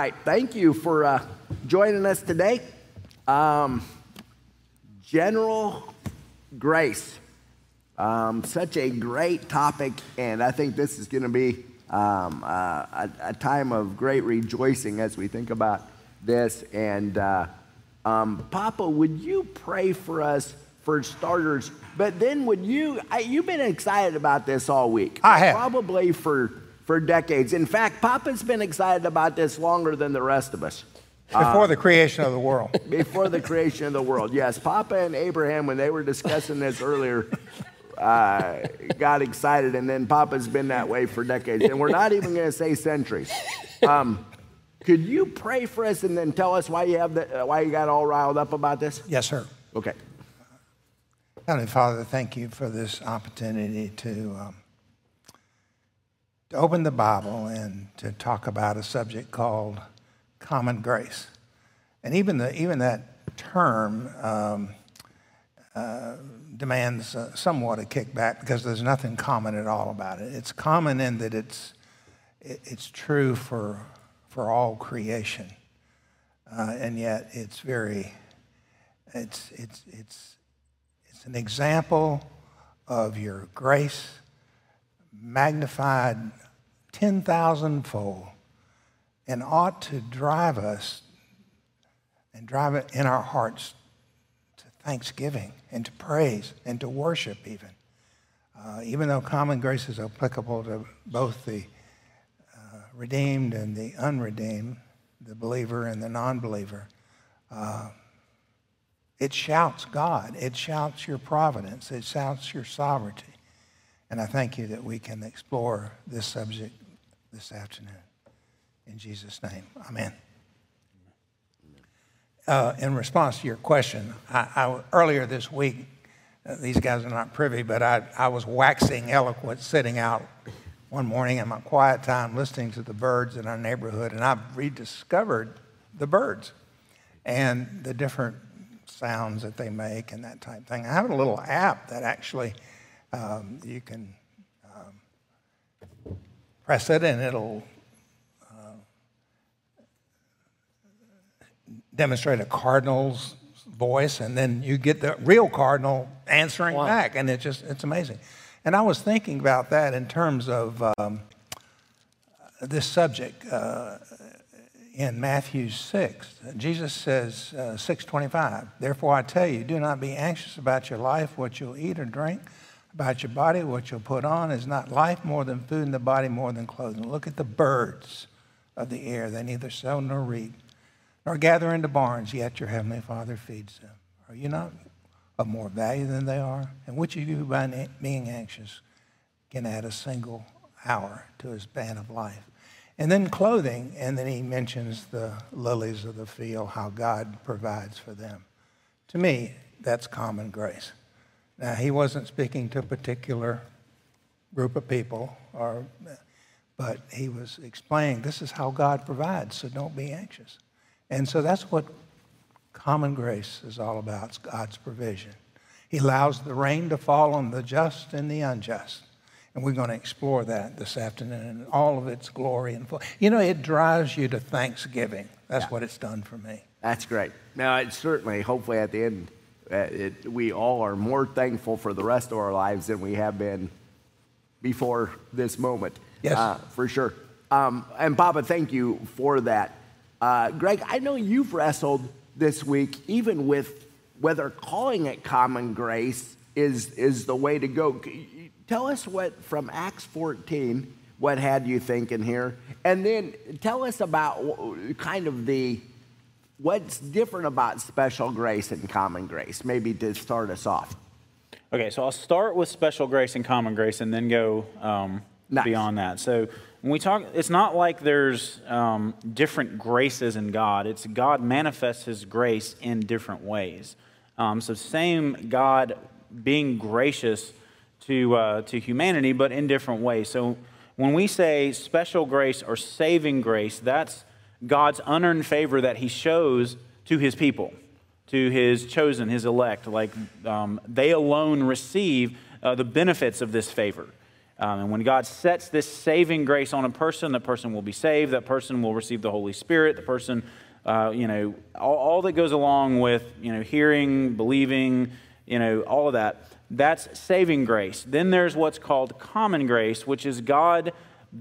right. Thank you for uh, joining us today. Um, general grace. Um, such a great topic, and I think this is going to be um, uh, a, a, time of great rejoicing as we think about this. And uh, um, Papa, would you pray for us for starters? But then, would you? I, you've been excited about this all week. I have. Probably for for decades. In fact, Papa's been excited about this longer than the rest of us. Before uh, the creation of the world. before the creation of the world, yes. Papa and Abraham, when they were discussing this earlier, uh, got excited, and then Papa's been that way for decades. And we're not even going to say centuries. Um, could you pray for us and then tell us why you have the, uh, why you got all riled up about this? Yes, sir. Okay. Heavenly Father, thank you for this opportunity to um, to open the Bible and to talk about a subject called common grace. And even, the, even that term um, uh, demands uh, somewhat a kickback because there's nothing common at all about it. It's common in that it's, it, it's true for, for all creation. Uh, and yet it's very, it's, it's, it's, it's an example of your grace magnified 10,000 fold and ought to drive us and drive it in our hearts to thanksgiving and to praise and to worship even. Uh, even though common grace is applicable to both the uh, redeemed and the unredeemed, the believer and the non-believer, uh, it shouts God. It shouts your providence. It shouts your sovereignty. And I thank you that we can explore this subject this afternoon. In Jesus' name, amen. Uh, in response to your question, I, I, earlier this week, uh, these guys are not privy, but I, I was waxing eloquent sitting out one morning in my quiet time listening to the birds in our neighborhood, and I've rediscovered the birds and the different sounds that they make and that type of thing. I have a little app that actually um, you can press it and it'll uh, demonstrate a cardinal's voice and then you get the real cardinal answering wow. back and it's just it's amazing and i was thinking about that in terms of um, this subject uh, in matthew 6 jesus says uh, 625 therefore i tell you do not be anxious about your life what you'll eat or drink about your body, what you'll put on. Is not life more than food, and the body more than clothing? Look at the birds of the air. They neither sow nor reap, nor gather into barns, yet your heavenly Father feeds them. Are you not of more value than they are? And which of you, by being anxious, can add a single hour to his span of life? And then clothing, and then he mentions the lilies of the field, how God provides for them. To me, that's common grace. Now, he wasn't speaking to a particular group of people, or, but he was explaining this is how God provides, so don't be anxious. And so that's what common grace is all about it's God's provision. He allows the rain to fall on the just and the unjust. And we're going to explore that this afternoon in all of its glory and full. You know, it drives you to thanksgiving. That's yeah. what it's done for me. That's great. Now, it's certainly, hopefully, at the end, uh, it, we all are more thankful for the rest of our lives than we have been before this moment. Yes. Uh, for sure. Um, and Papa, thank you for that. Uh, Greg, I know you've wrestled this week even with whether calling it common grace is, is the way to go. Tell us what, from Acts 14, what had you thinking here? And then tell us about kind of the what's different about special grace and common grace? Maybe to start us off. Okay, so I'll start with special grace and common grace and then go um, nice. beyond that. So when we talk, it's not like there's um, different graces in God. It's God manifests His grace in different ways. Um, so same God being gracious to uh, to humanity, but in different ways. So when we say special grace or saving grace, that's God's unearned favor that he shows to his people, to his chosen, his elect. Like um, they alone receive uh, the benefits of this favor. Um, and when God sets this saving grace on a person, that person will be saved, that person will receive the Holy Spirit, the person, uh, you know, all, all, that goes along with, you know, hearing, believing, you know, all of that. That's saving grace. Then there's what's called common grace, which is God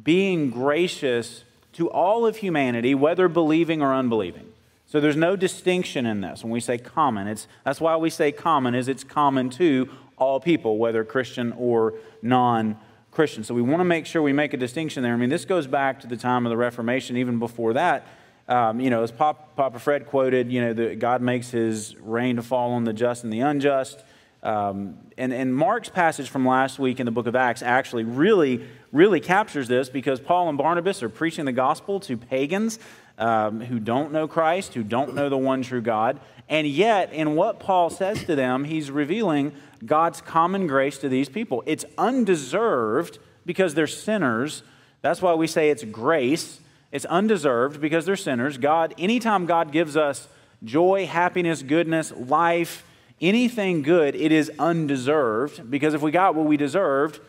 being gracious to all of humanity, whether believing or unbelieving. So there's no distinction in this when we say common. It's, that's why we say common, is it's common to all people, whether Christian or non Christian. So we want to make sure we make a distinction there. I mean, this goes back to the time of the Reformation, even before that. Um, you know, as Pop, Papa Fred quoted, you know, that God makes his rain to fall on the just and the unjust. Um, and, and Mark's passage from last week in the book of Acts actually really, really captures this because Paul and Barnabas are preaching the gospel to pagans um, who don't know Christ, who don't know the one true God. And yet, in what Paul says to them, he's revealing God's common grace to these people. It's undeserved because they're sinners. That's why we say it's grace. It's undeserved because they're sinners. God, anytime God gives us joy, happiness, goodness, life, anything good, it is undeserved because if we got what we deserved,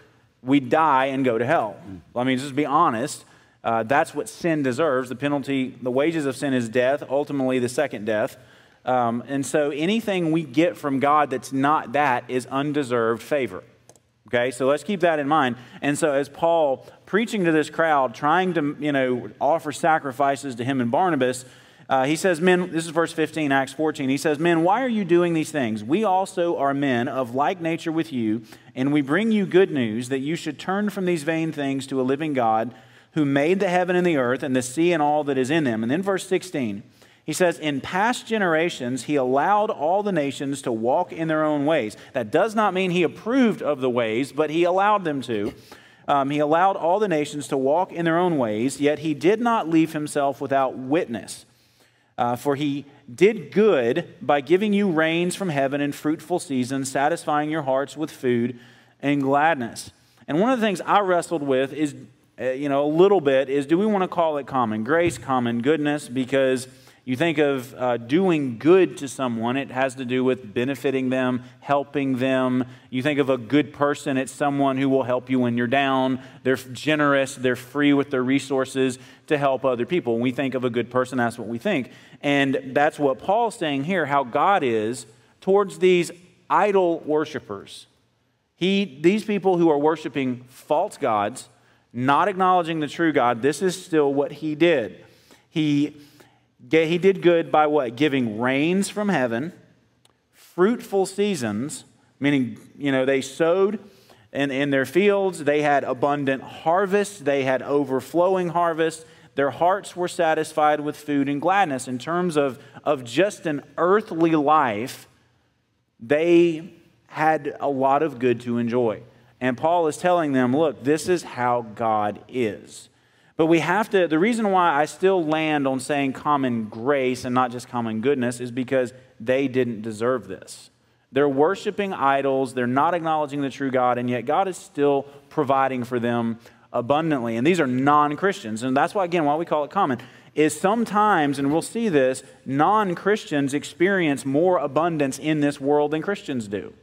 we die and go to hell. I mean, just be honest. Uh, that's what sin deserves. The penalty, the wages of sin is death, ultimately, the second death. Um, and so anything we get from God that's not that is undeserved favor. Okay, so let's keep that in mind. And so, as Paul preaching to this crowd, trying to you know offer sacrifices to him and Barnabas, uh, he says, Men, this is verse 15, Acts 14. He says, Men, why are you doing these things? We also are men of like nature with you, and we bring you good news that you should turn from these vain things to a living God who made the heaven and the earth and the sea and all that is in them. And then verse 16, he says, In past generations, he allowed all the nations to walk in their own ways. That does not mean he approved of the ways, but he allowed them to. Um, he allowed all the nations to walk in their own ways, yet he did not leave himself without witness. Uh, for he did good by giving you rains from heaven and fruitful seasons, satisfying your hearts with food and gladness. And one of the things I wrestled with is, uh, you know, a little bit is do we want to call it common grace, common goodness? Because you think of uh, doing good to someone, it has to do with benefiting them, helping them. You think of a good person, it's someone who will help you when you're down. They're generous, they're free with their resources to help other people. When we think of a good person, that's what we think. And that's what Paul's saying here how God is towards these idol worshippers. He, these people who are worshiping false gods, not acknowledging the true God, this is still what he did. He he did good by what? Giving rains from heaven, fruitful seasons, meaning, you know, they sowed in, in their fields, they had abundant harvest, they had overflowing harvest. Their hearts were satisfied with food and gladness. In terms of, of just an earthly life, they had a lot of good to enjoy. And Paul is telling them, look, this is how God is. But we have to, the reason why I still land on saying common grace and not just common goodness is because they didn't deserve this. They're worshiping idols, they're not acknowledging the true God, and yet God is still providing for them abundantly. And these are non Christians. And that's why, again, why we call it common is sometimes, and we'll see this, non Christians experience more abundance in this world than Christians do.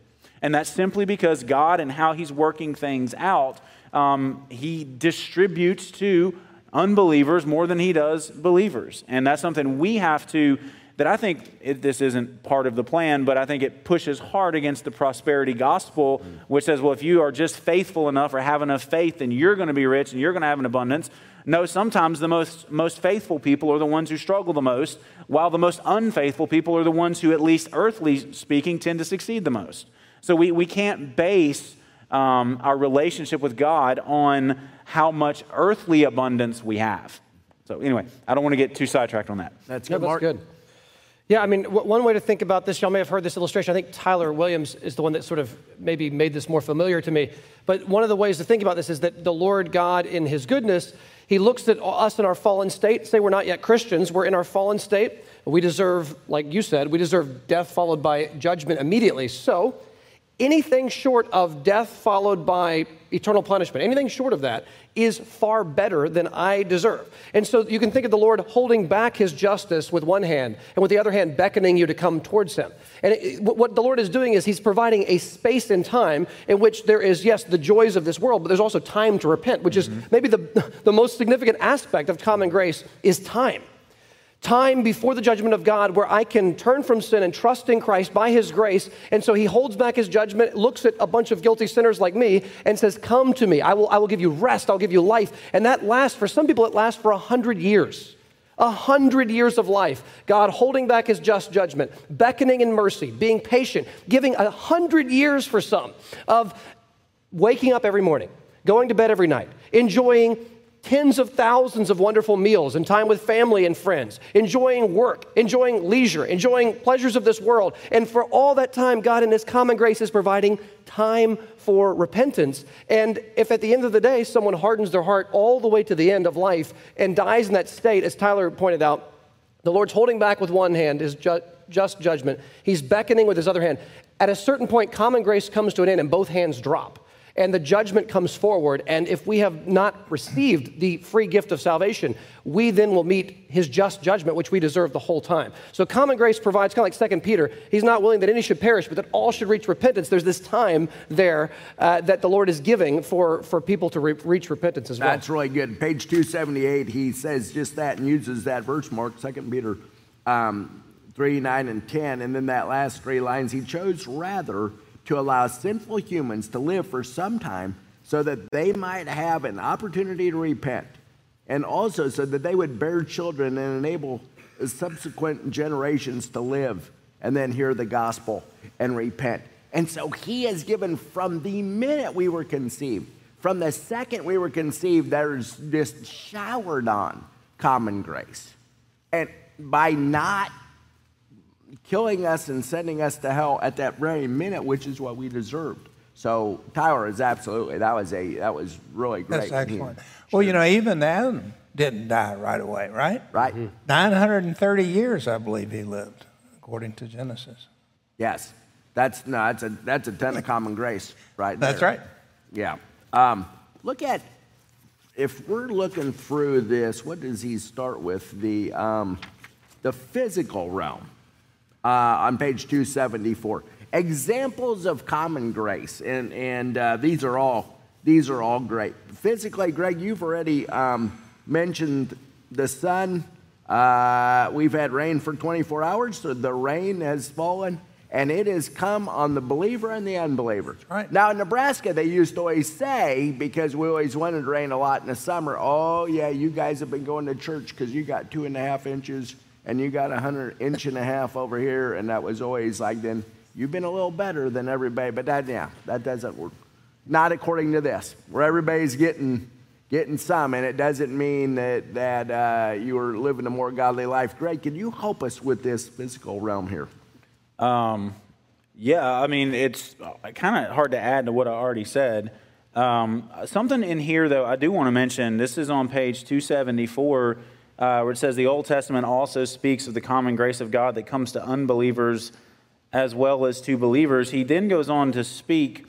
And that's simply because God and how He's working things out, um, He distributes to unbelievers more than he does believers. And that's something we have to, that I think it, this isn't part of the plan, but I think it pushes hard against the prosperity gospel, which says, well, if you are just faithful enough or have enough faith, then you're going to be rich and you're going to have an abundance. No, sometimes the most, most faithful people are the ones who struggle the most, while the most unfaithful people are the ones who, at least earthly speaking, tend to succeed the most. So we, we can't base um, our relationship with God on how much earthly abundance we have. So, anyway, I don't want to get too sidetracked on that. That's good. No, that's good. Yeah, I mean, w- one way to think about this, y'all may have heard this illustration. I think Tyler Williams is the one that sort of maybe made this more familiar to me. But one of the ways to think about this is that the Lord God, in His goodness, He looks at us in our fallen state. Say we're not yet Christians, we're in our fallen state. We deserve, like you said, we deserve death followed by judgment immediately. So, Anything short of death followed by eternal punishment, anything short of that is far better than I deserve. And so you can think of the Lord holding back his justice with one hand and with the other hand beckoning you to come towards him. And it, what the Lord is doing is he's providing a space and time in which there is, yes, the joys of this world, but there's also time to repent, which is mm-hmm. maybe the, the most significant aspect of common grace is time time before the judgment of God where I can turn from sin and trust in Christ by His grace. And so He holds back His judgment, looks at a bunch of guilty sinners like me, and says, Come to me. I will, I will give you rest. I'll give you life. And that lasts, for some people, it lasts for a hundred years. A hundred years of life, God holding back his just judgment, beckoning in mercy, being patient, giving a hundred years for some of waking up every morning, going to bed every night, enjoying tens of thousands of wonderful meals and time with family and friends, enjoying work, enjoying leisure, enjoying pleasures of this world. And for all that time, God in His common grace is providing time for repentance. And if at the end of the day, someone hardens their heart all the way to the end of life and dies in that state, as Tyler pointed out, the Lord's holding back with one hand his ju- just judgment, He's beckoning with His other hand. At a certain point, common grace comes to an end and both hands drop and the judgment comes forward. And if we have not received the free gift of salvation, we then will meet his just judgment, which we deserve the whole time. So common grace provides, kind of like 2 Peter, he's not willing that any should perish, but that all should reach repentance. There's this time there uh, that the Lord is giving for, for people to re- reach repentance as well. That's really good. Page 278, he says just that and uses that verse mark, 2 Peter um, 3, 9, and 10. And then that last three lines, he chose rather to allow sinful humans to live for some time so that they might have an opportunity to repent, and also so that they would bear children and enable subsequent generations to live and then hear the gospel and repent. And so he has given from the minute we were conceived, from the second we were conceived, there's just showered on common grace. And by not killing us and sending us to hell at that very minute, which is what we deserved. So Tyler is absolutely that was a that was really great. That's excellent. Well, you know, even Adam didn't die right away, right? Right. Mm-hmm. 930 years, I believe, he lived, according to Genesis. Yes, that's no, that's a that's a ton of common grace, right? There. That's right. Yeah. Um, look at if we're looking through this. What does he start with? The um, the physical realm uh, on page 274. Examples of common grace, and, and uh, these, are all, these are all great. Physically, Greg, you've already um, mentioned the sun. Uh, we've had rain for 24 hours, so the rain has fallen and it has come on the believer and the unbeliever. Right. Now, in Nebraska, they used to always say, because we always wanted to rain a lot in the summer, oh, yeah, you guys have been going to church because you got two and a half inches and you got a hundred inch and a half over here, and that was always like, then you've been a little better than everybody. But that, yeah, that doesn't work. Not according to this, where everybody's getting getting some, and it doesn't mean that that uh, you are living a more godly life. Greg, can you help us with this physical realm here? Um, yeah, I mean it's kind of hard to add to what I already said. Um, something in here, though, I do want to mention. This is on page 274 uh, where it says the Old Testament also speaks of the common grace of God that comes to unbelievers as well as to believers. He then goes on to speak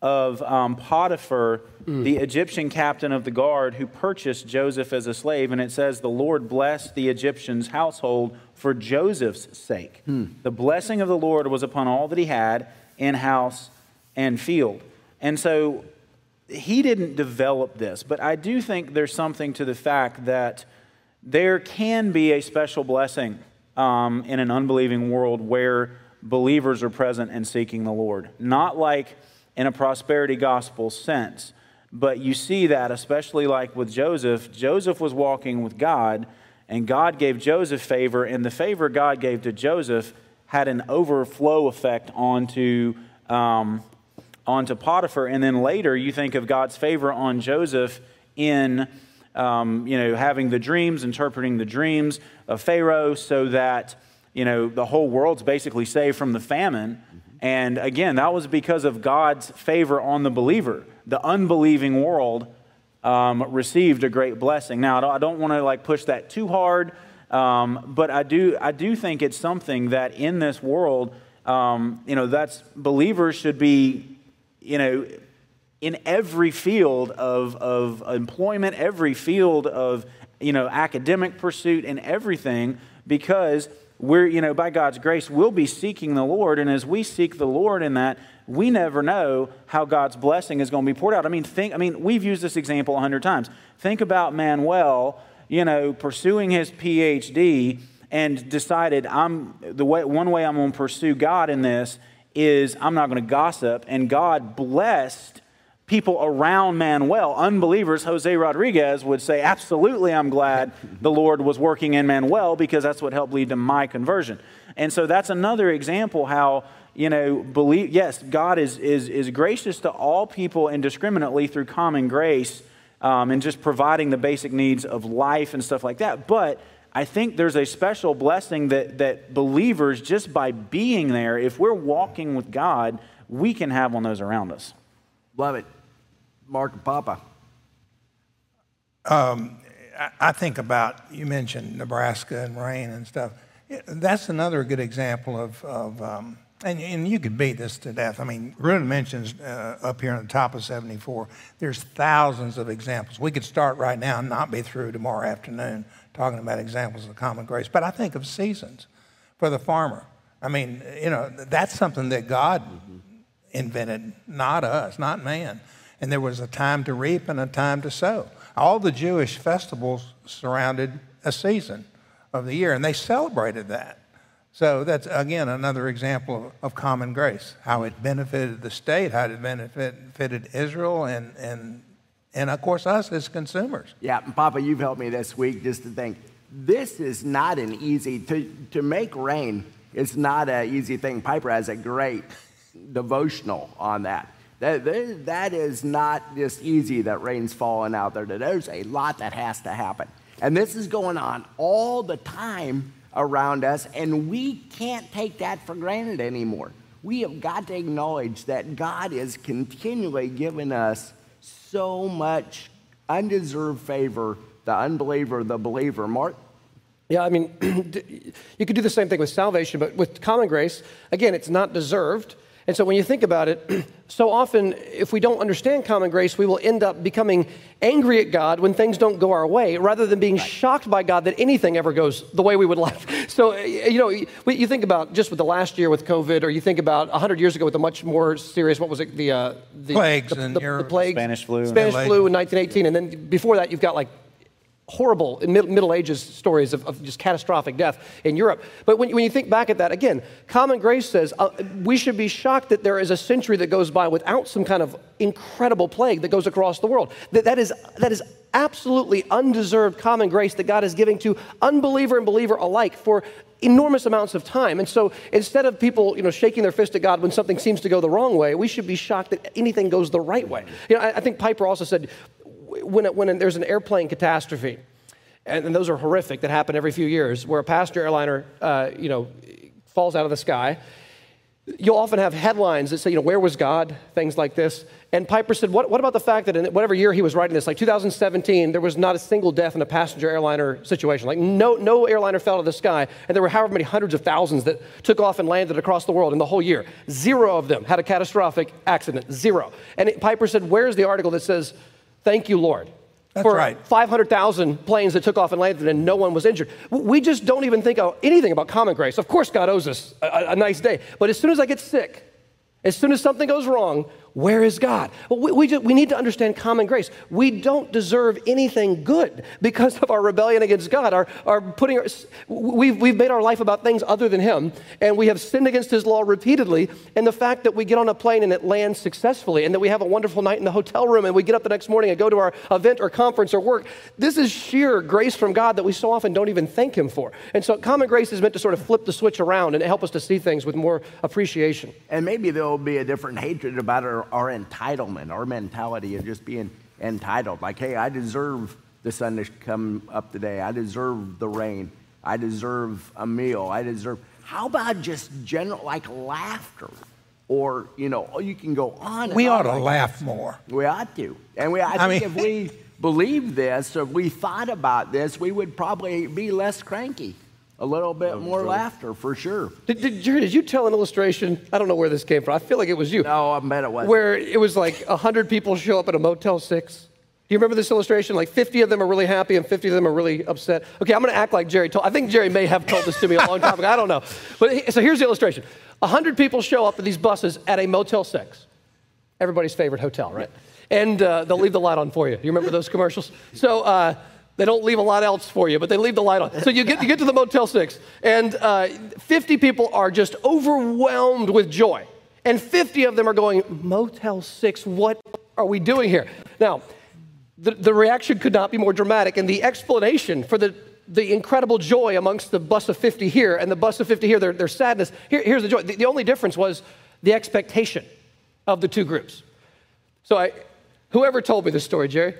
of um, Potiphar, mm. the Egyptian captain of the guard who purchased Joseph as a slave. And it says, The Lord blessed the Egyptian's household for Joseph's sake. Mm. The blessing of the Lord was upon all that he had in house and field. And so he didn't develop this, but I do think there's something to the fact that there can be a special blessing um, in an unbelieving world where believers are present and seeking the Lord. Not like in a prosperity gospel sense, but you see that, especially like with Joseph. Joseph was walking with God, and God gave Joseph favor, and the favor God gave to Joseph had an overflow effect onto. Um, onto Potiphar, and then later you think of God's favor on Joseph in um, you know, having the dreams, interpreting the dreams of Pharaoh so that, you know, the whole world's basically saved from the famine. And again, that was because of God's favor on the believer. The unbelieving world um, received a great blessing. Now, I don't, want to like push that too hard, um, but I do, I do think it's something that in this world, um, you know, that's believers should be, you know, in every field of, of employment, every field of, you know, academic pursuit and everything because we're, you know, by God's grace, we'll be seeking the Lord. And as we seek the Lord in that, we never know how God's blessing is going to be poured out. I mean, think, I mean, we've used this example a hundred times. Think about Manuel, you know, pursuing his PhD and decided I'm the way, one way I'm going to pursue God in this is I'm not going to gossip. And God blessed people around Manuel, unbelievers, Jose Rodriguez would say, Absolutely, I'm glad the Lord was working in Manuel because that's what helped lead to my conversion. And so that's another example how you know, believe, yes, God is, is, is gracious to all people indiscriminately through common grace um, and just providing the basic needs of life and stuff like that. But I think there's a special blessing that, that believers, just by being there, if we're walking with God, we can have on those around us. Love it. Mark and Papa. Um, I think about, you mentioned Nebraska and rain and stuff. That's another good example of, of um, and, and you could beat this to death. I mean, Runa mentions uh, up here on the top of 74, there's thousands of examples. We could start right now and not be through tomorrow afternoon talking about examples of common grace. But I think of seasons for the farmer. I mean, you know, that's something that God invented, not us, not man. And there was a time to reap and a time to sow. All the Jewish festivals surrounded a season of the year, and they celebrated that. So that's, again, another example of, common grace, how it benefited the state, how it benefited Israel, and, and, and of course, us as consumers. Yeah, Papa, you've helped me this week just to think this is not an easy, to, to make rain is not an easy thing. Piper has a great devotional on that. That, that is not just easy that rain's falling out there. There's a lot that has to happen. And this is going on all the time around us, and we can't take that for granted anymore. We have got to acknowledge that God is continually giving us so much undeserved favor, the unbeliever, the believer. Mark? Yeah, I mean, you could do the same thing with salvation, but with common grace, again, it's not deserved. And so when you think about it, so often if we don't understand common grace, we will end up becoming angry at God when things don't go our way rather than being shocked by God that anything ever goes the way we would like. So, you know, you think about just with the last year with COVID, or you think about 100 years ago with a much more serious, what was it, the, uh, the plagues, the, the, the, the plagues, Spanish flu. Spanish flu in 1918. And then before that, you've got like horrible Middle Ages stories of, of, just catastrophic death in Europe. But when, when, you think back at that, again, common grace says uh, we should be shocked that there is a century that goes by without some kind of incredible plague that goes across the world. That, that, is, that is absolutely undeserved common grace that God is giving to unbeliever and believer alike for enormous amounts of time. And so instead of people, you know, shaking their fist at God when something seems to go the wrong way, we should be shocked that anything goes the right way. You know, I, I think Piper also said when, it, when there's an airplane catastrophe, and, and, those are horrific that happen every few years, where a passenger airliner, uh, you know, falls out of the sky, you'll often have headlines that say, you know, where was God? Things like this. And Piper said, what, what about the fact that in whatever year he was writing this, like 2017, there was not a single death in a passenger airliner situation. Like no, no airliner fell out of the sky, and there were however many hundreds of thousands that took off and landed across the world in the whole year. Zero of them had a catastrophic accident. Zero. And it, Piper said, where's the article that says, Thank you, Lord. That's for right. 500,000 planes that took off and landed and no one was injured. We just don't even think of anything about common grace. Of course, God owes us a, a nice day. But as soon as I get sick, as soon as something goes wrong, where is God? Well, we, we, just, we, need to understand common grace. We don't deserve anything good because of our rebellion against God. Our, our putting our, we've, we've made our life about things other than Him, and we have sinned against His law repeatedly. And the fact that we get on a plane and it lands successfully, and that we have a wonderful night in the hotel room, and we get up the next morning and go to our event or conference or work, this is sheer grace from God that we so often don't even thank Him for. And so, common grace is meant to sort of flip the switch around and help us to see things with more appreciation. And maybe there will be a different hatred about our our, entitlement, our mentality of just being entitled. Like, hey, I deserve the sun to come up today. I deserve the rain. I deserve a meal. I deserve. How about just general, like laughter? Or, you know, oh, you can go on. we ought to laugh more. We ought to. And we, I, I think mean, if we believed this, or if we thought about this, we would probably be less cranky a little bit more laughter for sure. Did, did, did, you tell an illustration? I don't know where this came from. I feel like it was you. No, I bet it was. Where it was like 100 people show up at a Motel 6. Do you remember this illustration? Like 50 of them are really happy and 50 of them are really upset. Okay, I'm going to act like Jerry told. I think Jerry may have told this to me a long time ago. I don't know. But so here's the illustration 100 people show up in these buses at a Motel 6. Everybody's favorite hotel, right? And uh, they'll leave the light on for you. You remember those commercials? So, uh, they don't leave a lot else for you, but they leave the light on. So you get, you get to the Motel 6, and uh, 50 people are just overwhelmed with joy. And 50 of them are going, Motel 6, what are we doing here? Now, the, the reaction could not be more dramatic, and the explanation for the, the incredible joy amongst the bus of 50 here and the bus of 50 here, their, their sadness, here, here's the joy. The, the only difference was the expectation of the two groups. So I, whoever told me this story, Jerry,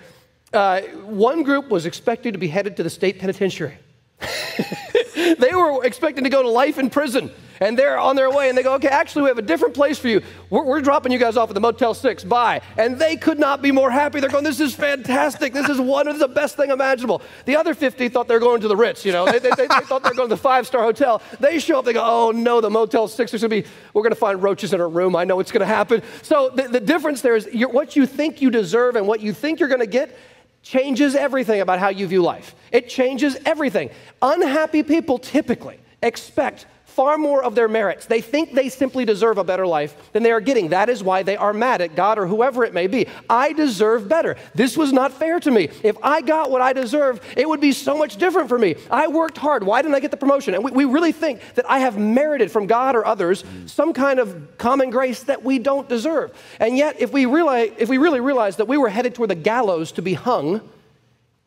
uh, one group was expected to be headed to the state penitentiary. they were expecting to go to life in prison, and they're on their way, and they go, Okay, actually, we have a different place for you. We're, we're, dropping you guys off at the Motel 6. Bye. And they could not be more happy. They're going, This is fantastic. This is one of the best thing imaginable. The other 50 thought they were going to the Ritz, you know, they, they, they, they thought they were going to the five star hotel. They show up, they go, Oh no, the Motel 6, there's going to be, we're going to find roaches in our room. I know it's going to happen. So the, the difference there is what you think you deserve and what you think you're going to get changes everything about how you view life. It changes everything. Unhappy people typically expect far more of their merits. They think they simply deserve a better life than they are getting. That is why they are mad at God or whoever it may be. I deserve better. This was not fair to me. If I got what I deserved, it would be so much different for me. I worked hard. Why didn't I get the promotion? And we, we really think that I have merited from God or others some kind of common grace that we don't deserve. And yet, if we, realize, if we really realize that we were headed toward the gallows to be hung,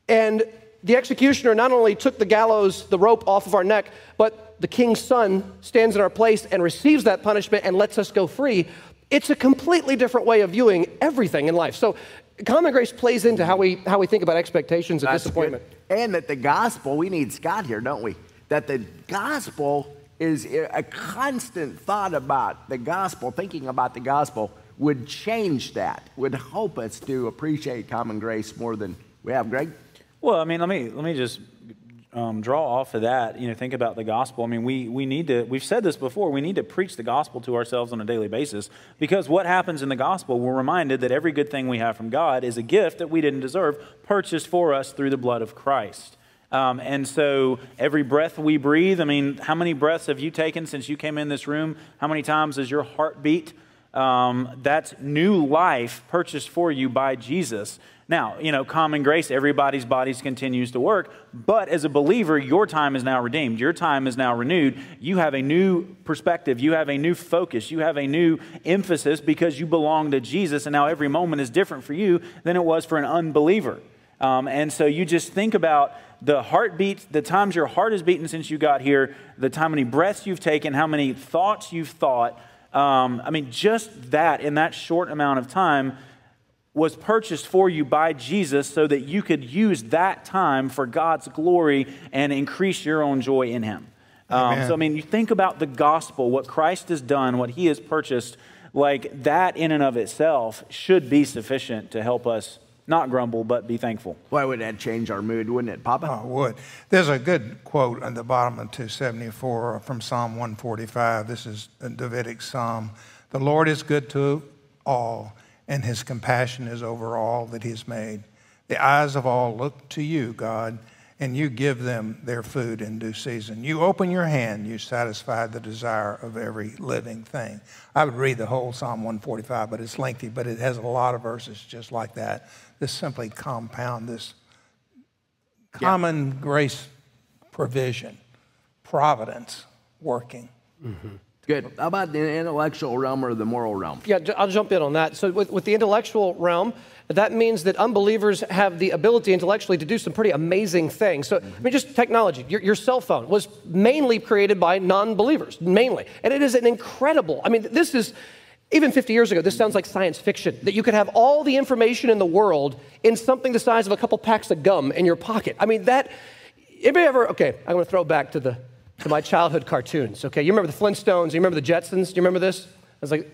and the executioner not only took the gallows, the rope off of our neck, but the king's son stands in our place and receives that punishment and lets us go free, it's a completely different way of viewing everything in life. So common grace plays into how we how we think about expectations and That's disappointment. Good. And that the gospel, we need Scott here, don't we? That the gospel is a constant thought about the gospel, thinking about the gospel would change that, would help us to appreciate common grace more than we have. Greg? Well, I mean, let me let me just um, draw off of that, you know, think about the gospel. I mean, we, we need to, we've said this before, we need to preach the gospel to ourselves on a daily basis because what happens in the gospel, we're reminded that every good thing we have from God is a gift that we didn't deserve, purchased for us through the blood of Christ. Um, and so every breath we breathe, I mean, how many breaths have you taken since you came in this room? How many times has your heart beat? Um, that's new life purchased for you by Jesus. Now, you know, common grace, everybody's bodies continues to work, but as a believer, your time is now redeemed. Your time is now renewed. You have a new perspective. You have a new focus. You have a new emphasis because you belong to Jesus, and now every moment is different for you than it was for an unbeliever. Um, and so you just think about the heartbeat, the times your heart has beaten since you got here, the time many breaths you've taken, how many thoughts you've thought. Um, I mean, just that in that short amount of time was purchased for you by Jesus so that you could use that time for God's glory and increase your own joy in Him. Um, so, I mean, you think about the gospel, what Christ has done, what He has purchased, like that in and of itself should be sufficient to help us not grumble, but be thankful. Why would that change our mood, wouldn't it, Papa? Oh, it would. There's a good quote on the bottom of 274 from Psalm 145. This is a Davidic psalm. The Lord is good to all and his compassion is over all that he has made. The eyes of all look to you, God, and you give them their food in due season. You open your hand, you satisfy the desire of every living thing. I would read the whole Psalm 145, but it's lengthy, but it has a lot of verses just like that. This simply compound this common yeah. grace provision, providence working. Mm-hmm. Good. How about the intellectual realm or the moral realm? Yeah, I'll jump in on that. So, with, with the intellectual realm, that means that unbelievers have the ability intellectually to do some pretty amazing things. So, I mean, just technology. Your, your cell phone was mainly created by non believers, mainly. And it is an incredible, I mean, this is, even 50 years ago, this sounds like science fiction that you could have all the information in the world in something the size of a couple packs of gum in your pocket. I mean, that, anybody ever, okay, I'm going to throw back to the to my childhood cartoons. Okay, you remember the Flintstones? You remember the Jetsons? Do you remember this? I was like,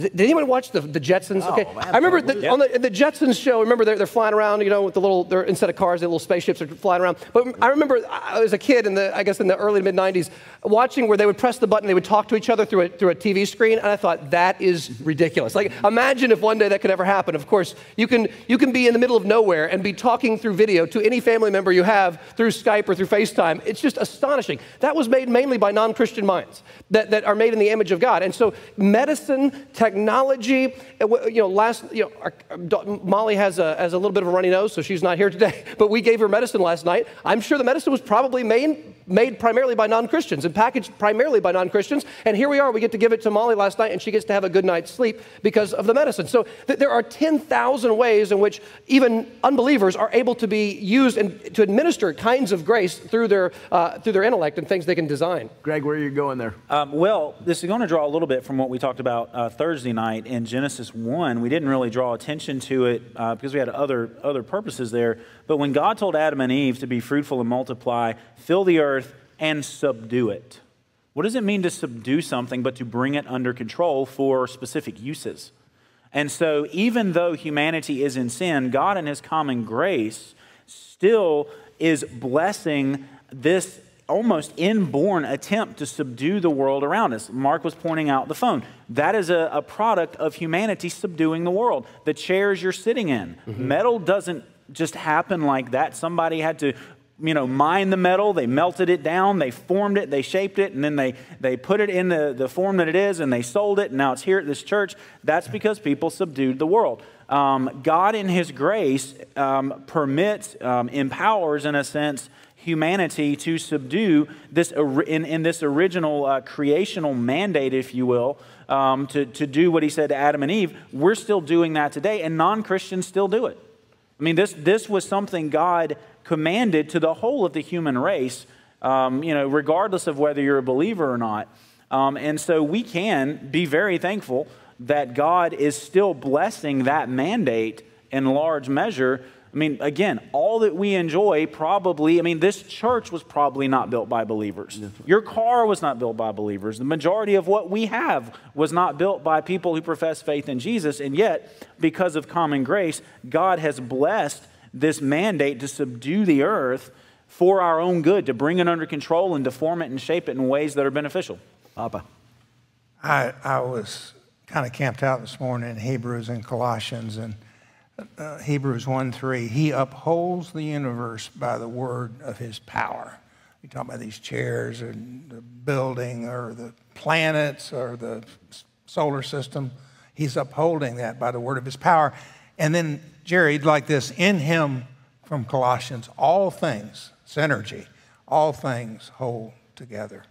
Did anyone watch the, the Jetsons? Oh, okay, I remember the, on the, the, Jetsons show. Remember they're, they're flying around, you know, with the little they're instead of cars, the little spaceships are flying around. But I remember I was a kid in the I guess in the early mid '90s watching where they would press the button, they would talk to each other through a through a TV screen, and I thought that is ridiculous. Like imagine if one day that could ever happen. Of course, you can you can be in the middle of nowhere and be talking through video to any family member you have through Skype or through FaceTime. It's just astonishing. That was made mainly by non-Christian minds that, that are made in the image of God, and so medicine, technology uh, you know, last, you know, our, Molly has a, has a little bit of a runny nose, so she's not here today, but we gave her medicine last night. I'm sure the medicine was probably made, made primarily by non Christians and packaged primarily by non Christians. And here we are, we get to give it to Molly last night, and she gets to have a good night's sleep because of the medicine. So th- there are 10,000 ways in which even unbelievers are able to be used and to administer kinds of grace through their, uh, through their intellect and things they can design. Greg, where are you going there? Um, well, this is going to draw a little bit from what we talked about uh, Thursday night in Genesis 1. We didn't really draw attention to it uh, because we had other, other purposes there. But when God told Adam and Eve to be fruitful and multiply, fill the earth, and subdue it. What does it mean to subdue something but to bring it under control for specific uses? And so, even though humanity is in sin, God, in His common grace, still is blessing this almost inborn attempt to subdue the world around us. Mark was pointing out the phone. That is a, a product of humanity subduing the world. The chairs you're sitting in, mm-hmm. metal doesn't just happen like that. Somebody had to you know, mine the metal, they melted it down, they formed it, they shaped it, and then they, they put it in the, the form that it is, and they sold it, and now it's here at this church. That's because people subdued the world. Um, God, in His grace, um, permits, um, empowers, in a sense, humanity to subdue this in, in this original uh, creational mandate, if you will, um, to, to do what He said to Adam and Eve. We're still doing that today, and non Christians still do it. I mean, this, this was something God commanded to the whole of the human race, um, you know, regardless of whether you're a believer or not. Um, and so we can be very thankful that God is still blessing that mandate in large measure. I mean, again, all that we enjoy probably, I mean, this church was probably not built by believers. Your car was not built by believers. The majority of what we have was not built by people who profess faith in Jesus. And yet, because of common grace, God has blessed this mandate to subdue the earth for our own good, to bring it under control and to form it and shape it in ways that are beneficial. Papa. I, I was kind of camped out this morning in Hebrews and Colossians and uh, Hebrews 1 3. He upholds the universe by the word of his power. You talk about these chairs and the building or the planets or the solar system. He's upholding that by the word of his power. And then Jerry, like this in him from Colossians, all things, synergy, all things hold together.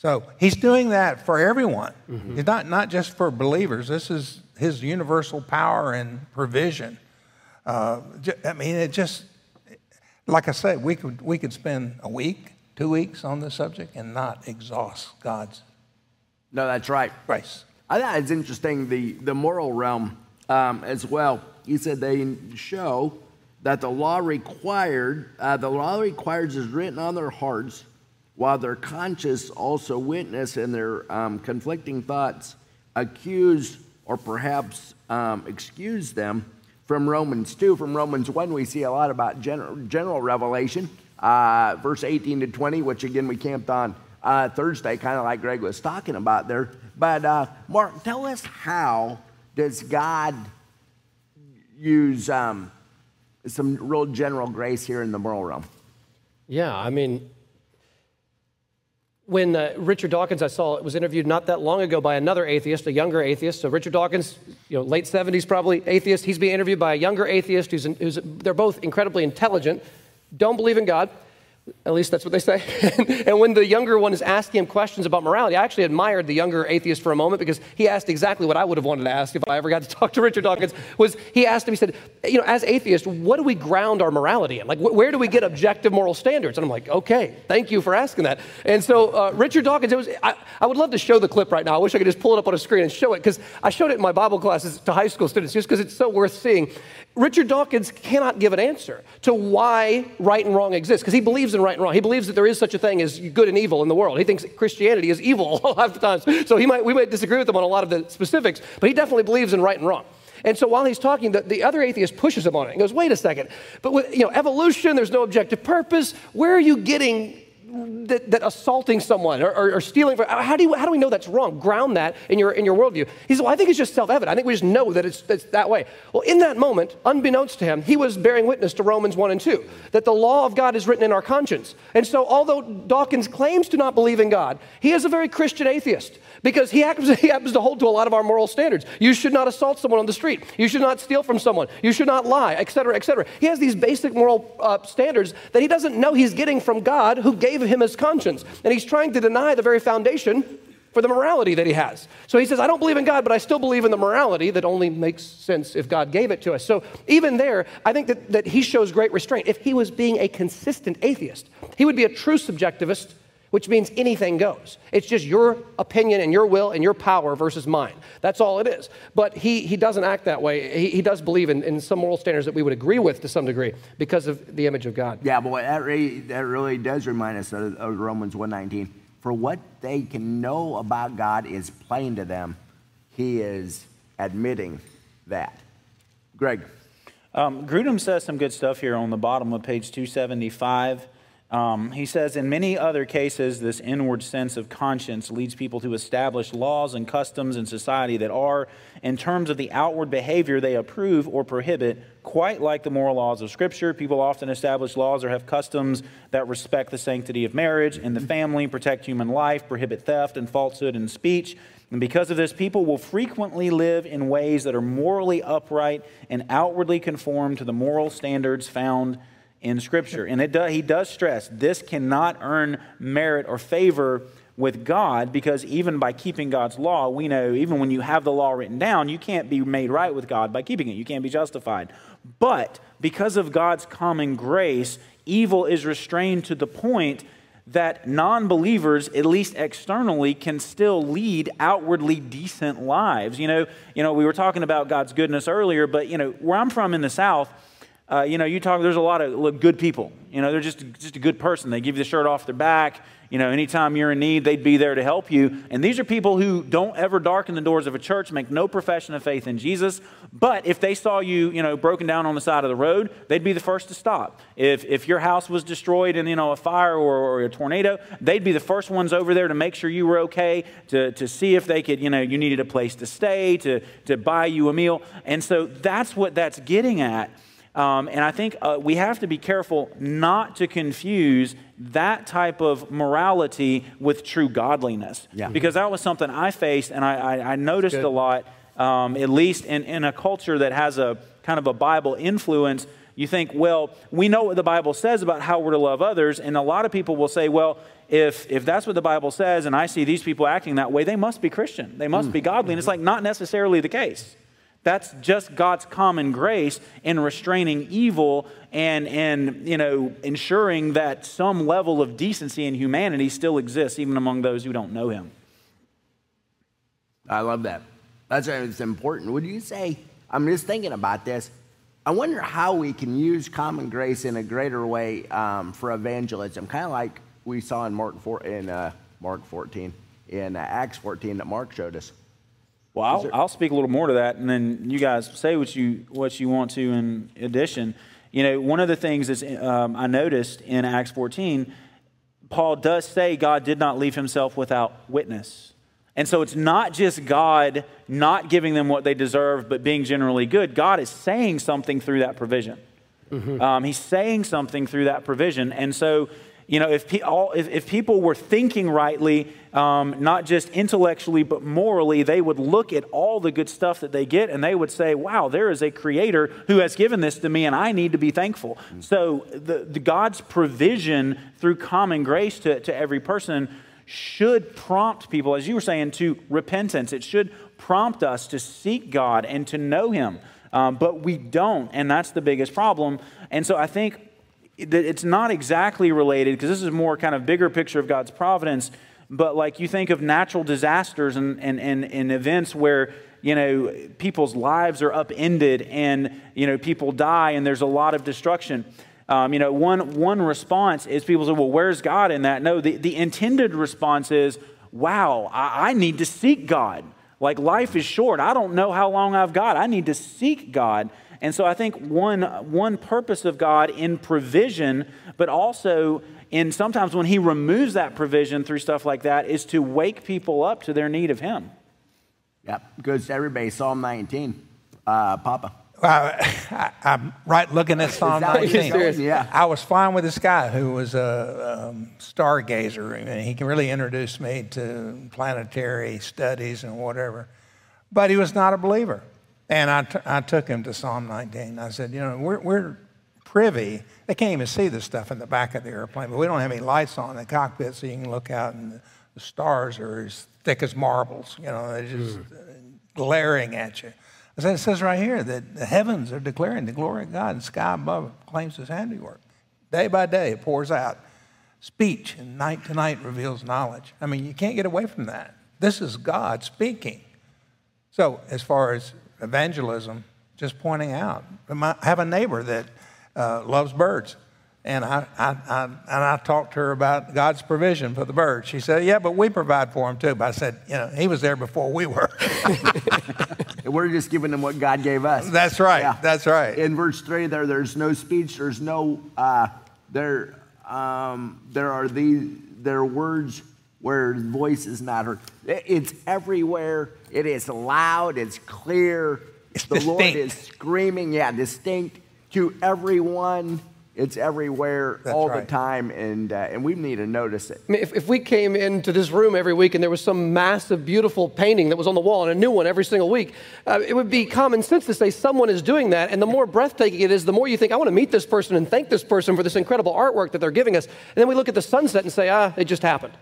So he's doing that for everyone. Mm-hmm. It's not, not just for believers. This is his universal power and provision. Uh, I mean, it just, like I said, we could, we could spend a week, two weeks on this subject and not exhaust God's. No, that's right. Grace. I thought it's interesting, the, the moral realm um, as well he said they show that the law required, uh, the law requires is written on their hearts, while their conscience also witness and their um, conflicting thoughts accuse or perhaps um, excuse them. From Romans 2, from Romans 1, we see a lot about general, general revelation, uh, verse 18 to 20, which again we camped on uh, Thursday, kind of like Greg was talking about there. But uh, Mark, tell us how does God use um, some real general grace here in the moral realm. Yeah, I mean, when uh, Richard Dawkins, I saw, was interviewed not that long ago by another atheist, a younger atheist. So Richard Dawkins, you know, late 70s probably, atheist. He's being interviewed by a younger atheist who's, who's they're both incredibly intelligent, don't believe in God. At least that's what they say. and when the younger one is asking him questions about morality, I actually admired the younger atheist for a moment because he asked exactly what I would have wanted to ask if I ever got to talk to Richard Dawkins. Was he asked him? He said, "You know, as atheists, what do we ground our morality in? Like, wh- where do we get objective moral standards?" And I'm like, "Okay, thank you for asking that." And so uh, Richard Dawkins, it was. I, I, would love to show the clip right now. I wish I could just pull it up on a screen and show it because I showed it in my Bible classes to high school students just because it's so worth seeing. Richard Dawkins cannot give an answer to why right and wrong exists because he believes in right and wrong. He believes that there is such a thing as good and evil in the world. He thinks Christianity is evil a lot of times. So he might, we might disagree with him on a lot of the specifics, but he definitely believes in right and wrong. And so while he's talking, the, the other atheist pushes him on it and goes, wait a second, but with you know, evolution, there's no objective purpose. Where are you getting that, that assaulting someone or, or, or stealing, from, how, do you, how do we know that's wrong? Ground that in your, in your worldview. He said, Well, I think it's just self evident. I think we just know that it's, it's that way. Well, in that moment, unbeknownst to him, he was bearing witness to Romans 1 and 2, that the law of God is written in our conscience. And so, although Dawkins claims to not believe in God, he is a very Christian atheist because he happens, he happens to hold to a lot of our moral standards. You should not assault someone on the street. You should not steal from someone. You should not lie, etc., cetera, et cetera. He has these basic moral uh, standards that he doesn't know he's getting from God who gave him his conscience. And he's trying to deny the very foundation for the morality that he has. So he says, I don't believe in God, but I still believe in the morality that only makes sense if God gave it to us. So even there, I think that, that he shows great restraint. If he was being a consistent atheist, he would be a true subjectivist which means anything goes. It's just your opinion and your will and your power versus mine. That's all it is. But he, he doesn't act that way. He, he does believe in, in some moral standards that we would agree with to some degree because of the image of God. Yeah, but that really, that really does remind us of, of Romans 1.19. For what they can know about God is plain to them. He is admitting that. Greg. Um, Grudem says some good stuff here on the bottom of page 275. Um, he says, in many other cases, this inward sense of conscience leads people to establish laws and customs in society that are, in terms of the outward behavior they approve or prohibit, quite like the moral laws of Scripture. People often establish laws or have customs that respect the sanctity of marriage and the family, protect human life, prohibit theft and falsehood in speech. And because of this, people will frequently live in ways that are morally upright and outwardly conform to the moral standards found in Scripture. And it does, he does stress this cannot earn merit or favor with God because even by keeping God's law, we know even when you have the law written down, you can't be made right with God by keeping it. You can't be justified. But because of God's common grace, evil is restrained to the point that non believers, at least externally, can still lead outwardly decent lives. You know, you know, we were talking about God's goodness earlier, but you know, where I'm from in the South, uh, you know, you talk, there's a lot of good people. You know, they're just, just a good person. They give you the shirt off their back. You know, anytime you're in need, they'd be there to help you. And these are people who don't ever darken the doors of a church, make no profession of faith in Jesus. But if they saw you, you know, broken down on the side of the road, they'd be the first to stop. If, if your house was destroyed in, you know, a fire or, or a tornado, they'd be the first ones over there to make sure you were okay, to, to see if they could, you know, you needed a place to stay, to, to buy you a meal. And so that's what that's getting at. Um, and I think uh, we have to be careful not to confuse that type of morality with true godliness. Yeah. Because that was something I faced and I, I, I noticed a lot, um, at least in, in a culture that has a kind of a Bible influence. You think, well, we know what the Bible says about how we're to love others. And a lot of people will say, well, if, if that's what the Bible says and I see these people acting that way, they must be Christian. They must mm. be godly. And it's like not necessarily the case. That's just God's common grace in restraining evil and, and you know, ensuring that some level of decency and humanity still exists even among those who don't know Him. I love that. That's it's important. Would you say, I'm just thinking about this. I wonder how we can use common grace in a greater way um, for evangelism, kind of like we saw in Mark, 4, in, uh, Mark 14, in uh, Acts 14 that Mark showed us. Well, I'll, there... I'll speak a little more to that, and then you guys say what you what you want to in addition. You know, one of the things that um, I noticed in Acts 14, Paul does say God did not leave himself without witness. And so it's not just God not giving them what they deserve, but being generally good. God is saying something through that provision. Mm-hmm. Um, he's saying something through that provision. And so you know, if, pe- all, if, if, people were thinking rightly, um, not just intellectually, but morally, they would look at all the good stuff that they get and they would say, wow, there is a creator who has given this to me and I need to be thankful. Mm-hmm. So the, the God's provision through common grace to, to every person should prompt people, as you were saying, to repentance. It should prompt us to seek God and to know Him. Um, but we don't, and that's the biggest problem. And so I think that it's not exactly related because this is more kind of bigger picture of God's providence. but like you think of natural disasters and, and, and, and events where you know people's lives are upended and you know people die and there's a lot of destruction. Um, you know one, one response is people say well where's god in that? No the, the intended response is wow I, I need to seek god. Like life is short. I don't know how long i've got. I need to seek god and so i think one, one purpose of god in provision but also and sometimes when he removes that provision through stuff like that is to wake people up to their need of him. Yep, goes to everybody. Psalm 19. Uh, Papa. Uh, I, am right looking at Psalm 19. Yeah. I was flying with this guy who was a um, stargazer, and he can really introduce me to planetary studies and whatever. But he was not a believer. And I, t- I took him to Psalm 19. I said, You know, we're, we're privy. They can't even see the stuff in the back of the airplane, but we don't have any lights on in the cockpit so you can look out and the stars are as thick as marbles. You know, they're just mm. glaring at you. As it says right here that the heavens are declaring the glory of God and the sky above claims his handiwork. Day by day it pours out. Speech and night to night reveals knowledge. I mean, you can't get away from that. This is God speaking. So, as far as evangelism, just pointing out, I have a neighbor that uh, loves birds. And I, I, I, and I talked to her about God's provision for the birds. She said, Yeah, but we provide for them too. But I said, You know, he was there before we were. We're just giving them what God gave us. That's right. Yeah. That's right. In verse 3 there, there's no speech, there's no, uh, there, um, there are these, there are words where voice is not heard. It's everywhere. It is loud. It's clear. It's the distinct. Lord is screaming. Yeah, distinct to everyone. It's everywhere That's all right. the time, and, uh, and we need to notice it. I mean, if, if we came into this room every week and there was some massive, beautiful painting that was on the wall and a new one every single week, uh, it would be common sense to say someone is doing that. And the more breathtaking it is, the more you think, I want to meet this person and thank this person for this incredible artwork that they're giving us. And then we look at the sunset and say, ah, it just happened.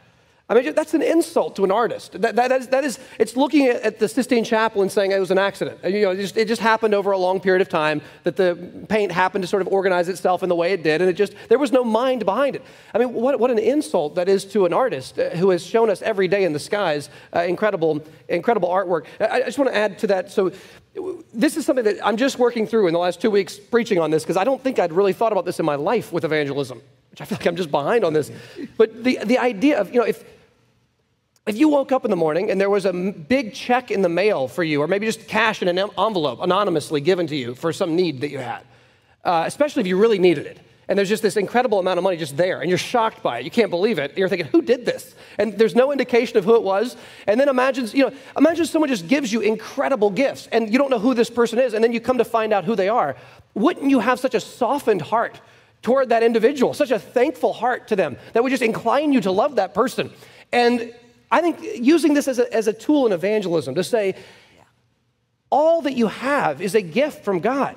I mean, that's an insult to an artist. That, that, is, that is, it's looking at, at, the Sistine Chapel and saying it was an accident. You know, it just, it just, happened over a long period of time that the paint happened to sort of organize itself in the way it did, and it just, there was no mind behind it. I mean, what, what an insult that is to an artist uh, who has shown us every day in the skies uh, incredible, incredible artwork. I, I just want to add to that. So, this is something that I'm just working through in the last two weeks preaching on this because I don't think I'd really thought about this in my life with evangelism, which I feel like I'm just behind on this. But the, the idea of, you know, if, if you woke up in the morning and there was a big check in the mail for you, or maybe just cash in an envelope anonymously given to you for some need that you had, uh, especially if you really needed it, and there's just this incredible amount of money just there, and you're shocked by it, you can't believe it, and you're thinking, who did this? And there's no indication of who it was. And then imagine, you know, imagine someone just gives you incredible gifts, and you don't know who this person is, and then you come to find out who they are. Wouldn't you have such a softened heart toward that individual, such a thankful heart to them that would just incline you to love that person? And I think using this as a, as a tool in evangelism to say, all that you have is a gift from God.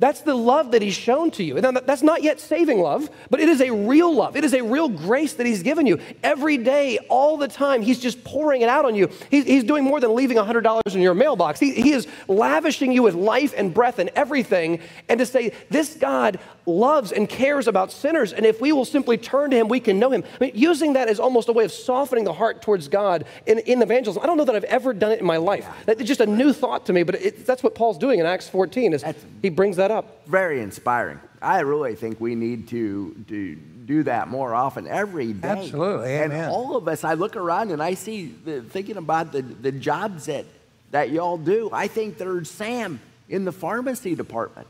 That's the love that He's shown to you. And that's not yet saving love, but it is a real love. It is a real grace that He's given you. Every day, all the time, He's just pouring it out on you. He's, he's doing more than leaving $100 in your mailbox. He, he is lavishing you with life and breath and everything. And to say, this God loves and cares about sinners. And if we will simply turn to Him, we can know Him. I mean, using that as almost a way of softening the heart towards God in, in evangelism. I don't know that I've ever done it in my life. It's just a new thought to me, but it, that's what Paul's doing in Acts 14 is he brings that up. Very inspiring. I really think we need to, to do that more often every day. Absolutely. And all of us, I look around and I see, the, thinking about the, the jobs that, that y'all do, I think there's Sam in the pharmacy department.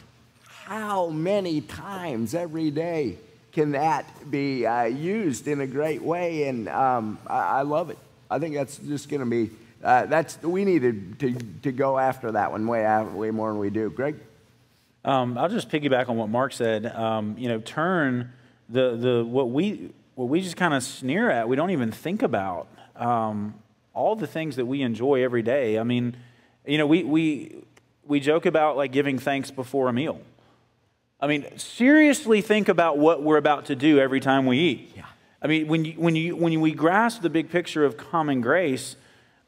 How many times every day can that be uh, used in a great way? And um, I, I, love it. I think that's just going to be, uh, that's, we need to, to go after that one way, way more than we do. Greg? Um, I'll just piggyback on what Mark said. Um, you know, turn the, the what we what we just kind of sneer at. We don't even think about um, all the things that we enjoy every day. I mean, you know, we we we joke about like giving thanks before a meal. I mean, seriously think about what we're about to do every time we eat. Yeah. I mean, when you, when you when we grasp the big picture of common grace,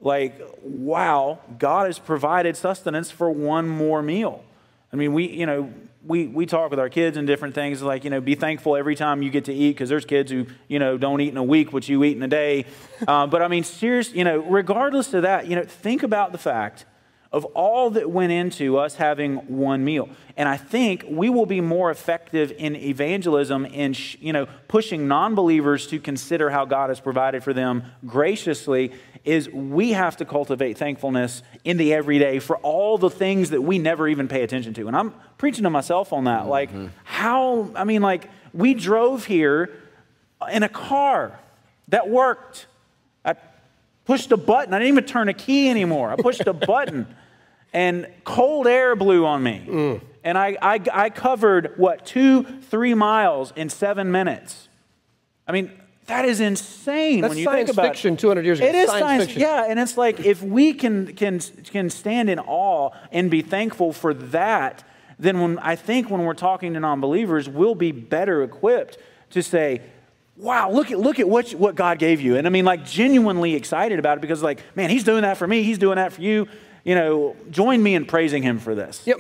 like wow, God has provided sustenance for one more meal. I mean, we, you know, we, we talk with our kids and different things like, you know, be thankful every time you get to eat because there's kids who, you know, don't eat in a week what you eat in a day. Uh, but I mean, seriously, you know, regardless of that, you know, think about the fact of all that went into us having one meal. And I think we will be more effective in evangelism in you know pushing non-believers to consider how God has provided for them graciously is we have to cultivate thankfulness in the everyday for all the things that we never even pay attention to. And I'm preaching to myself on that. Mm-hmm. Like how I mean like we drove here in a car that worked. I pushed a button. I didn't even turn a key anymore. I pushed a button and cold air blew on me. Mm. And I, I, I covered, what, two, three miles in seven minutes. I mean, that is insane That's when you think about fiction 200 years ago. It is science, science fiction. Yeah, and it's like if we can, can, can stand in awe and be thankful for that, then when I think when we're talking to non believers, we'll be better equipped to say, wow, look at, look at what, what God gave you. And I mean, like, genuinely excited about it because, like, man, He's doing that for me, He's doing that for you you know, join me in praising him for this. Yeah,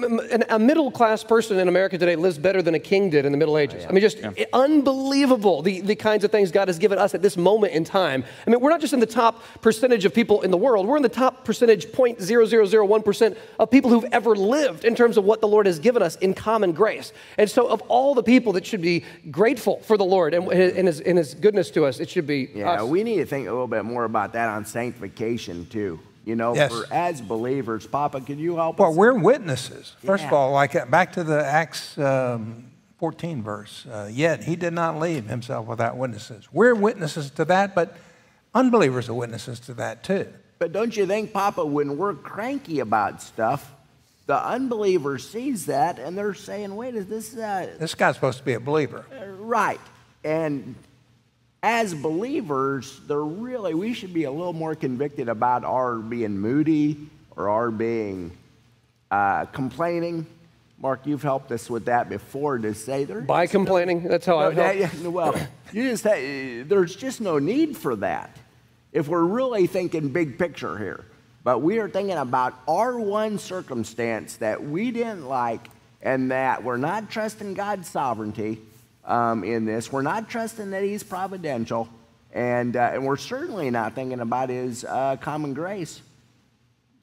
a middle class person in America today lives better than a king did in the Middle Ages. Oh, yeah. I mean, just yeah. unbelievable the, the kinds of things God has given us at this moment in time. I mean, we're not just in the top percentage of people in the world, we're in the top percentage 0.0001% of people who've ever lived in terms of what the Lord has given us in common grace. And so, of all the people that should be grateful for the Lord and, and, his, and his goodness to us, it should be yeah, us. we need to think a little bit more about that on sanctification, too. You know, yes. for as believers, Papa, can you help well, us? Well, we're witnesses. First yeah. of all, like uh, back to the Acts um, 14 verse. Uh, yet he did not leave himself without witnesses. We're witnesses to that, but unbelievers are witnesses to that too. But don't you think, Papa, when we're cranky about stuff, the unbeliever sees that and they're saying, "Wait, is this?" Uh, this guy's supposed to be a believer, right? And as believers, they're really, we should be a little more convicted about our being moody or our being uh, complaining. Mark, you've helped us with that before to say there. By complaining, no, that's how no, I that, yeah, Well, you just there's just no need for that if we're really thinking big picture here. But we are thinking about our one circumstance that we didn't like and that we're not trusting God's sovereignty um, in this. We're not trusting that He's providential, and, uh, and we're certainly not thinking about His uh, common grace.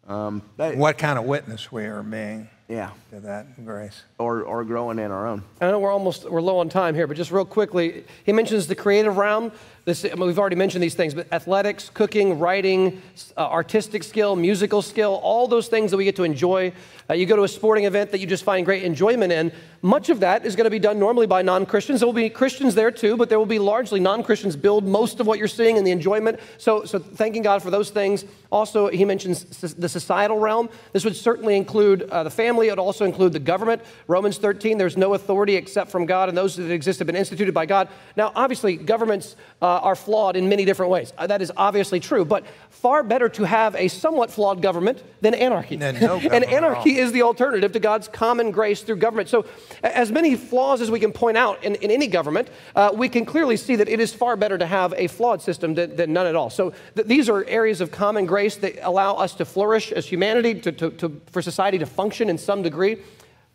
Um, what kind of witness we are being yeah. to that grace. Or, or growing in our own. I know we're almost we're low on time here, but just real quickly, he mentions the creative realm. This, I mean, we've already mentioned these things, but athletics, cooking, writing, uh, artistic skill, musical skill, all those things that we get to enjoy. Uh, you go to a sporting event that you just find great enjoyment in. Much of that is going to be done normally by non Christians. There will be Christians there too, but there will be largely non Christians build most of what you're seeing in the enjoyment. So, so thanking God for those things. Also, he mentions the societal realm. This would certainly include uh, the family, it would also include the government. Romans 13, there's no authority except from God, and those that exist have been instituted by God. Now, obviously, governments uh, are flawed in many different ways. Uh, that is obviously true, but far better to have a somewhat flawed government than anarchy. No and anarchy is the alternative to God's common grace through government. So, as many flaws as we can point out in, in any government, uh, we can clearly see that it is far better to have a flawed system than, than none at all. So, th- these are areas of common grace that allow us to flourish as humanity, to, to, to for society to function in some degree.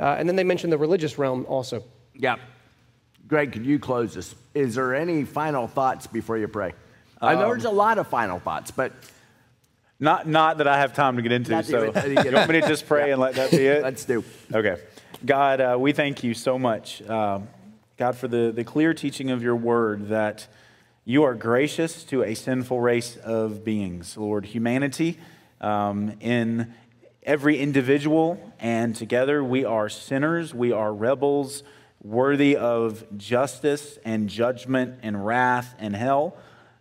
Uh, and then they mention the religious realm also. Yeah. Greg, could you close this? Is there any final thoughts before you pray? Um, I know there's a lot of final thoughts, but not not that I have time to get into. So you want me to just pray yeah. and let that be it? Let's do. Okay, God, uh, we thank you so much, uh, God, for the the clear teaching of your word that you are gracious to a sinful race of beings, Lord. Humanity um, in every individual, and together we are sinners. We are rebels worthy of justice and judgment and wrath and hell.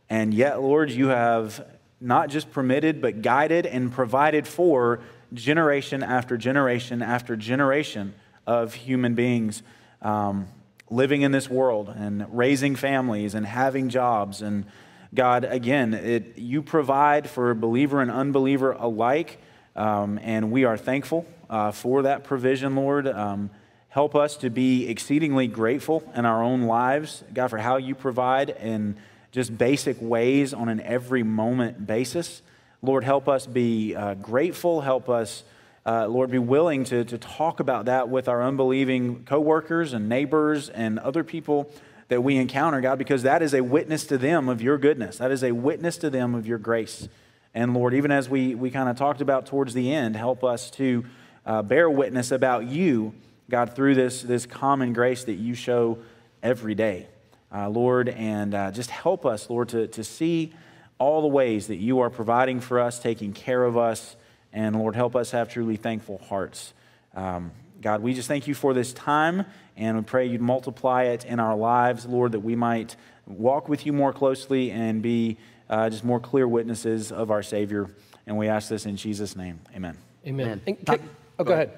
And yet, Lord, you have not just permitted, but guided and provided for generation after generation after generation of human beings um, living in this world and raising families and having jobs. And God, again, it, you provide for believer and unbeliever alike. Um, and we are thankful uh, for that provision, Lord. Um, Help us to be exceedingly grateful in our own lives, God, for how you provide in just basic ways on an every moment basis. Lord, help us be uh, grateful. Help us uh, Lord, be willing to, to talk about that with our unbelieving coworkers and neighbors and other people that we encounter, God, because that is a witness to them of your goodness. That is a witness to them of your grace. And Lord, even as we, we kind of talked about towards the end, help us to uh, bear witness about you, God, through this, this common grace that you show every day. Uh, Lord, and uh, just help us, Lord, to, to see all the ways that you are providing for us, taking care of us, and Lord, help us have truly thankful hearts. Um, God, we just thank you for this time, and we pray you'd multiply it in our lives, Lord, that we might walk with you more closely and be uh, just more clear witnesses of our Savior. And we ask this in Jesus' name. Amen. Amen. Can, oh, go ahead.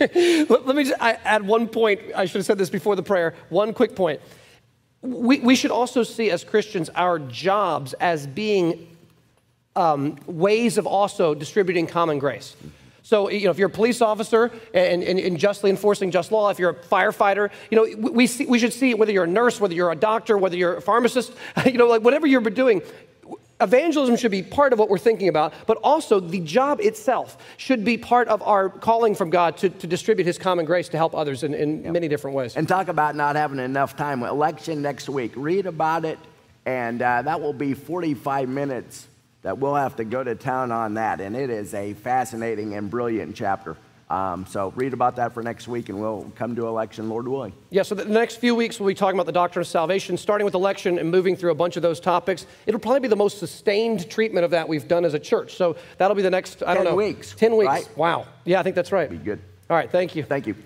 let, let, me just add one point. I should have said this before the prayer. One quick point. We, we should also see as Christians our jobs as being um, ways of also distributing common grace. So, you know, if you're a police officer and, and, and, justly enforcing just law, if you're a firefighter, you know, we, see, we should see whether you're a nurse, whether you're a doctor, whether you're a pharmacist, you know, like whatever you're doing, evangelism should be part of what we're thinking about, but also the job itself should be part of our calling from God to, to distribute His common grace to help others in, in yep. many different ways. And talk about not having enough time. Election next week. Read about it, and uh, that will be 45 minutes that we'll have to go to town on that. And it is a fascinating and brilliant chapter. Um, so read about that for next week, and we'll come to election, Lord willing. Yeah. So the next few weeks we'll be talking about the doctrine of salvation, starting with election and moving through a bunch of those topics. It'll probably be the most sustained treatment of that we've done as a church. So that'll be the next. I don't know. 10 weeks. Ten weeks. Right? Wow. Yeah, I think that's right. Be good. All right. Thank you. Thank you.